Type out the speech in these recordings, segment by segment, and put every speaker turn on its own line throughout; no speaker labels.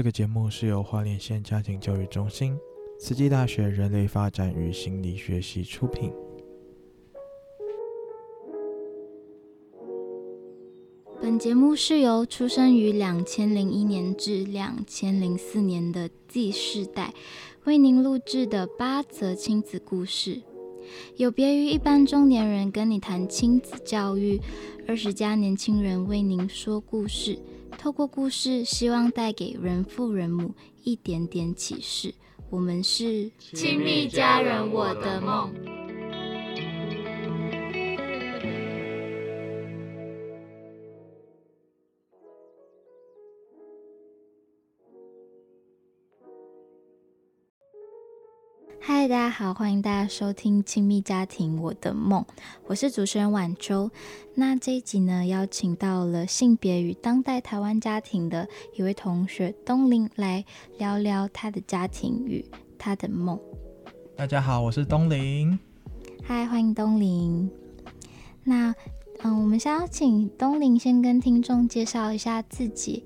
这个节目是由花莲县家庭教育中心、慈济大学人类发展与心理学系出品。
本节目是由出生于两千零一年至两千零四年的 Z 世代为您录制的八则亲子故事。有别于一般中年人跟你谈亲子教育，二十加年轻人为您说故事，透过故事，希望带给人父人母一点点启示。我们是
亲密家人，我的梦。
嗨，大家好，欢迎大家收听《亲密家庭我的梦》，我是主持人婉周。那这一集呢，邀请到了性别与当代台湾家庭的一位同学东林来聊聊他的家庭与他的梦。
大家好，我是东林。
嗨，欢迎东林。那嗯，我们先要请东林先跟听众介绍一下自己。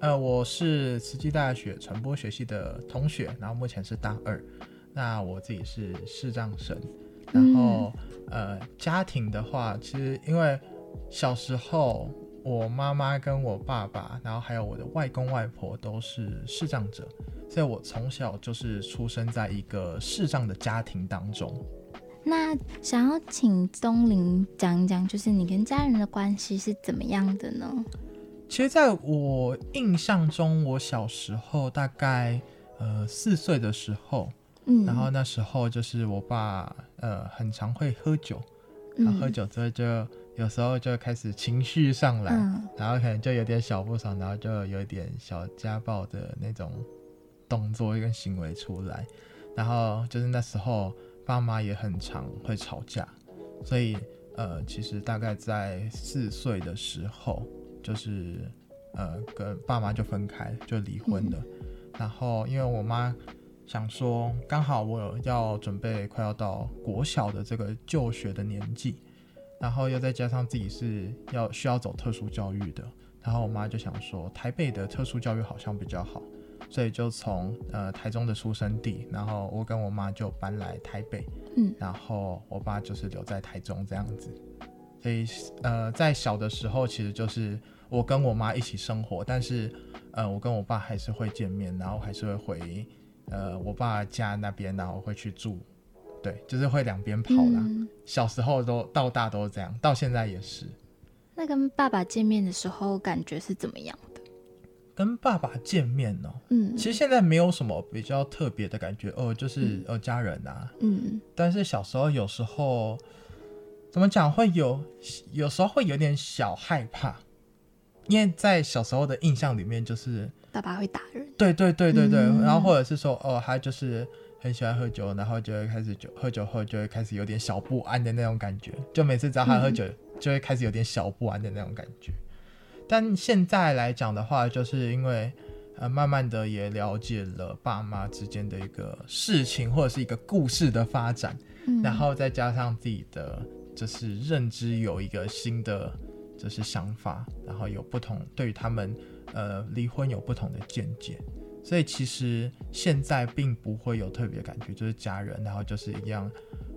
呃，我是慈济大学传播学系的同学，然后目前是大二。那我自己是视障生，然后、嗯、呃，家庭的话，其实因为小时候我妈妈跟我爸爸，然后还有我的外公外婆都是视障者，所以我从小就是出生在一个视障的家庭当中。
那想要请东林讲一讲，就是你跟家人的关系是怎么样的呢？
其实在我印象中，我小时候大概呃四岁的时候。然后那时候就是我爸，呃，很常会喝酒，然后喝酒之后就有时候就开始情绪上来，嗯，然后可能就有点小不爽，然后就有点小家暴的那种动作跟行为出来，然后就是那时候爸妈也很常会吵架，所以呃，其实大概在四岁的时候，就是呃跟爸妈就分开，就离婚了，嗯，然后因为我妈。想说，刚好我有要准备快要到国小的这个就学的年纪，然后又再加上自己是要需要走特殊教育的，然后我妈就想说，台北的特殊教育好像比较好，所以就从呃台中的出生地，然后我跟我妈就搬来台北，嗯，然后我爸就是留在台中这样子，所以呃在小的时候其实就是我跟我妈一起生活，但是呃我跟我爸还是会见面，然后还是会回。呃，我爸家那边，然后会去住，对，就是会两边跑啦。嗯、小时候都到大都是这样，到现在也是。
那跟爸爸见面的时候，感觉是怎么样的？
跟爸爸见面呢、喔？嗯，其实现在没有什么比较特别的感觉，哦、呃，就是呃家人啊，嗯，但是小时候有时候怎么讲，会有有时候会有点小害怕，因为在小时候的印象里面就是。
爸爸会打人，
对对对对对，嗯、然后或者是说，哦，他就是很喜欢喝酒，然后就会开始酒喝酒后就会开始有点小不安的那种感觉，就每次只要他喝酒，就会开始有点小不安的那种感觉。嗯、但现在来讲的话，就是因为呃，慢慢的也了解了爸妈之间的一个事情或者是一个故事的发展，嗯、然后再加上自己的就是认知有一个新的就是想法，然后有不同对于他们。呃，离婚有不同的见解，所以其实现在并不会有特别感觉，就是家人，然后就是一样。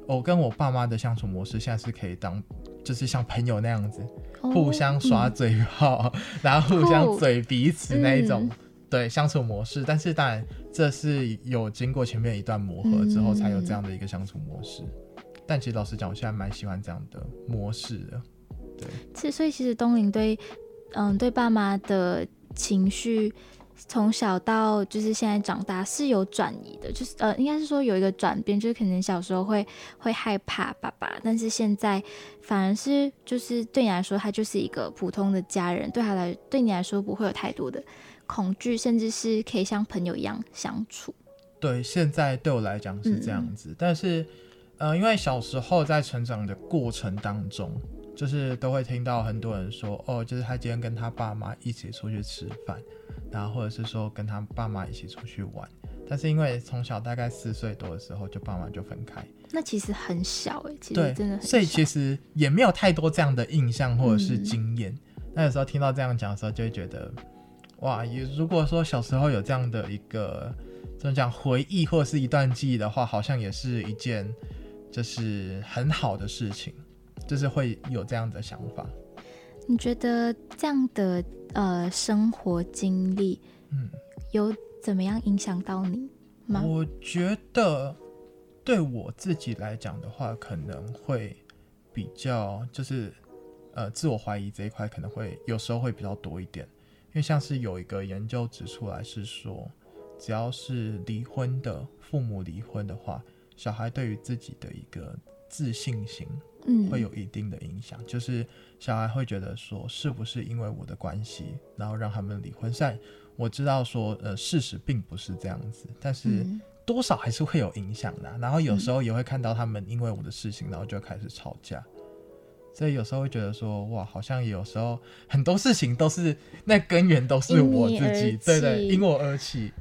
我跟我爸妈的相处模式现在是可以当，就是像朋友那样子，哦、互相耍嘴炮，嗯、然后互相嘴彼此那一种，嗯、对相处模式。但是当然，这是有经过前面一段磨合之后才有这样的一个相处模式。嗯、但其实老实讲，我现在蛮喜欢这样的模式的。对，
其实所以其实东林对，嗯，对爸妈的。情绪从小到就是现在长大是有转移的，就是呃，应该是说有一个转变，就是可能小时候会会害怕爸爸，但是现在反而是就是对你来说，他就是一个普通的家人，对他来对你来说不会有太多的恐惧，甚至是可以像朋友一样相处。
对，现在对我来讲是这样子，嗯、但是呃，因为小时候在成长的过程当中。就是都会听到很多人说，哦，就是他今天跟他爸妈一起出去吃饭，然后或者是说跟他爸妈一起出去玩，但是因为从小大概四岁多的时候就爸妈就分开，
那其实很小哎，其实真的很小，
所以其实也没有太多这样的印象或者是经验。嗯、那有时候听到这样讲的时候，就会觉得哇，也如果说小时候有这样的一个怎么讲回忆或者是一段记忆的话，好像也是一件就是很好的事情，就是会有这样的想法。
你觉得这样的呃生活经历，嗯，有怎么样影响到你吗？
我觉得对我自己来讲的话，可能会比较就是呃自我怀疑这一块可能会有时候会比较多一点，因为像是有一个研究指出来是说，只要是离婚的父母离婚的话，小孩对于自己的一个自信心。嗯，会有一定的影响，就是小孩会觉得说，是不是因为我的关系，然后让他们离婚？虽然我知道说，呃，事实并不是这样子，但是多少还是会有影响的啊。然后有时候也会看到他们因为我的事情，然后就开始吵架。所以有时候会觉得说，哇，好像有时候很多事情都是那根源都是我自己，对对，因我而起。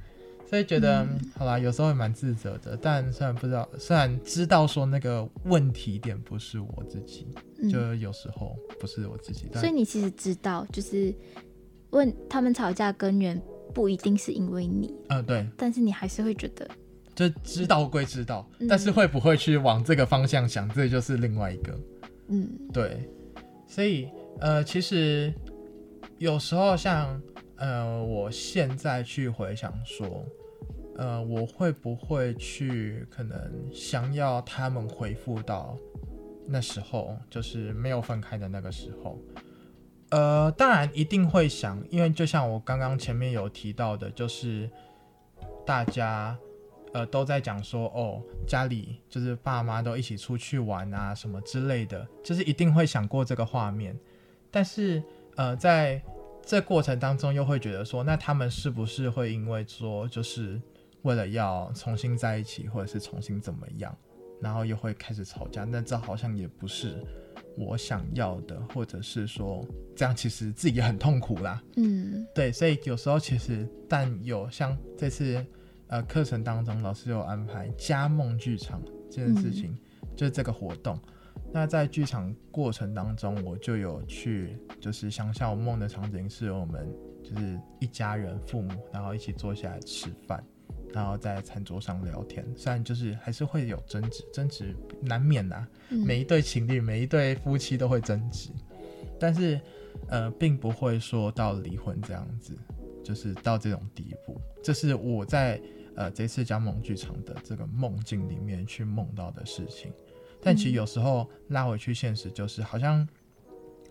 所以觉得、嗯、好啦，有时候也蛮自责的，但虽然不知道，虽然知道说那个问题点不是我自己，嗯、就有时候不是我自己。
所以你其实知道，就是问他们吵架根源不一定是因为你，
嗯，对。
但是你还是会觉得，
就知道归知道，嗯、但是会不会去往这个方向想，这就是另外一个，嗯，对。所以呃，其实有时候像呃，我现在去回想说。呃，我会不会去可能想要他们回复到那时候，就是没有分开的那个时候？呃，当然一定会想，因为就像我刚刚前面有提到的，就是大家呃都在讲说，哦，家里就是爸妈都一起出去玩啊什么之类的，就是一定会想过这个画面。但是呃，在这过程当中，又会觉得说，那他们是不是会因为说就是。为了要重新在一起，或者是重新怎么样，然后又会开始吵架，那这好像也不是我想要的，或者是说这样其实自己也很痛苦啦。嗯，对，所以有时候其实，但有像这次呃课程当中，老师有安排加梦剧场这件事情，嗯、就是这个活动。那在剧场过程当中，我就有去，就是想象我梦的场景是我们就是一家人，父母，然后一起坐下来吃饭。然后在餐桌上聊天，虽然就是还是会有争执，争执难免呐、啊。嗯、每一对情侣，每一对夫妻都会争执，但是呃，并不会说到离婚这样子，就是到这种地步。这是我在呃这次加盟剧场的这个梦境里面去梦到的事情。但其实有时候拉回去现实，就是好像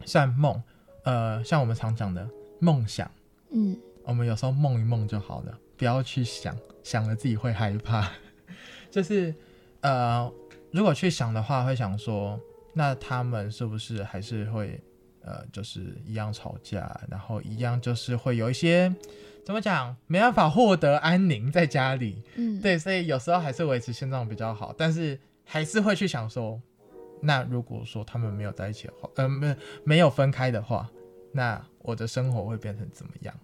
像梦，呃，像我们常讲的梦想，嗯，我们有时候梦一梦就好了。不要去想，想了自己会害怕。就是，呃，如果去想的话，会想说，那他们是不是还是会，呃，就是一样吵架，然后一样就是会有一些，怎么讲，没办法获得安宁在家里。嗯，对，所以有时候还是维持现状比较好，但是还是会去想说，那如果说他们没有在一起的话，呃，没没有分开的话，那我的生活会变成怎么样？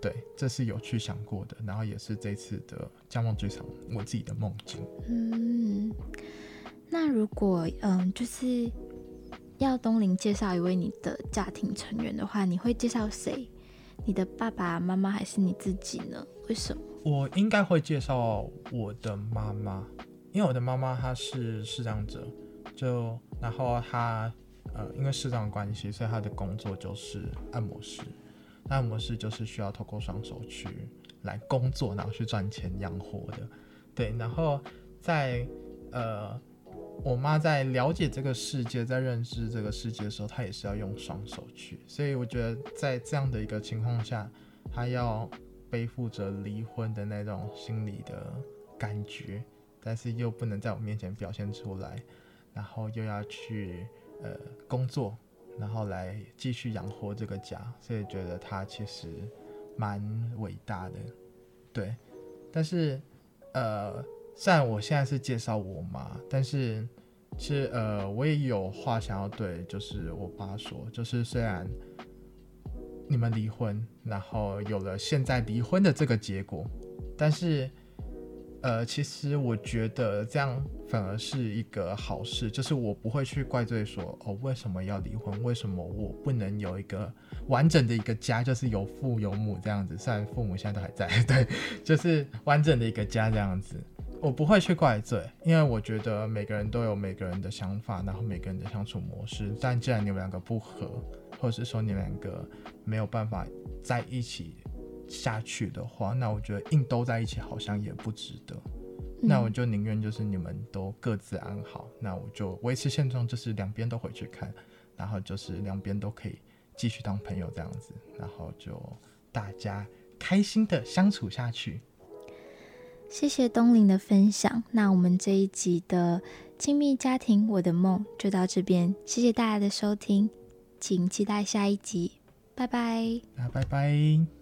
对，这是有去想过的，然后也是这次的家梦剧场我自己的梦境。嗯，
那如果嗯，就是要东林介绍一位你的家庭成员的话，你会介绍谁？你的爸爸妈妈还是你自己呢？为什么？
我应该会介绍我的妈妈，因为我的妈妈她是视障者，就然后她呃，因为视障关系，所以她的工作就是按摩师。按摩师就是需要透过双手去来工作，然后去赚钱养活的，对。然后在呃，我妈在了解这个世界，在认知这个世界的时候，她也是要用双手去。所以我觉得在这样的一个情况下，她要背负着离婚的那种心理的感觉，但是又不能在我面前表现出来，然后又要去呃工作。然后来继续养活这个家，所以觉得他其实蛮伟大的，对。但是，呃，虽然我现在是介绍我妈，但是其实呃，我也有话想要对，就是我爸说，就是虽然你们离婚，然后有了现在离婚的这个结果，但是，呃，其实我觉得这样反而是一个好事，就是我不会去怪罪说哦，为什么要离婚？为什么我不能有一个完整的一个家，就是有父有母这样子？虽然父母现在都还在，对，就是完整的一个家这样子，我不会去怪罪，因为我觉得每个人都有每个人的想法，然后每个人的相处模式。但既然你们两个不合，或者是说你们两个没有办法在一起。下去的话，那我觉得硬兜在一起好像也不值得。嗯、那我就宁愿就是你们都各自安好，那我就维持现状，就是两边都回去看，然后就是两边都可以继续当朋友这样子，然后就大家开心的相处下去。
谢谢东林的分享。那我们这一集的亲密家庭我的梦就到这边，谢谢大家的收听，请期待下一集，拜拜。
那拜拜。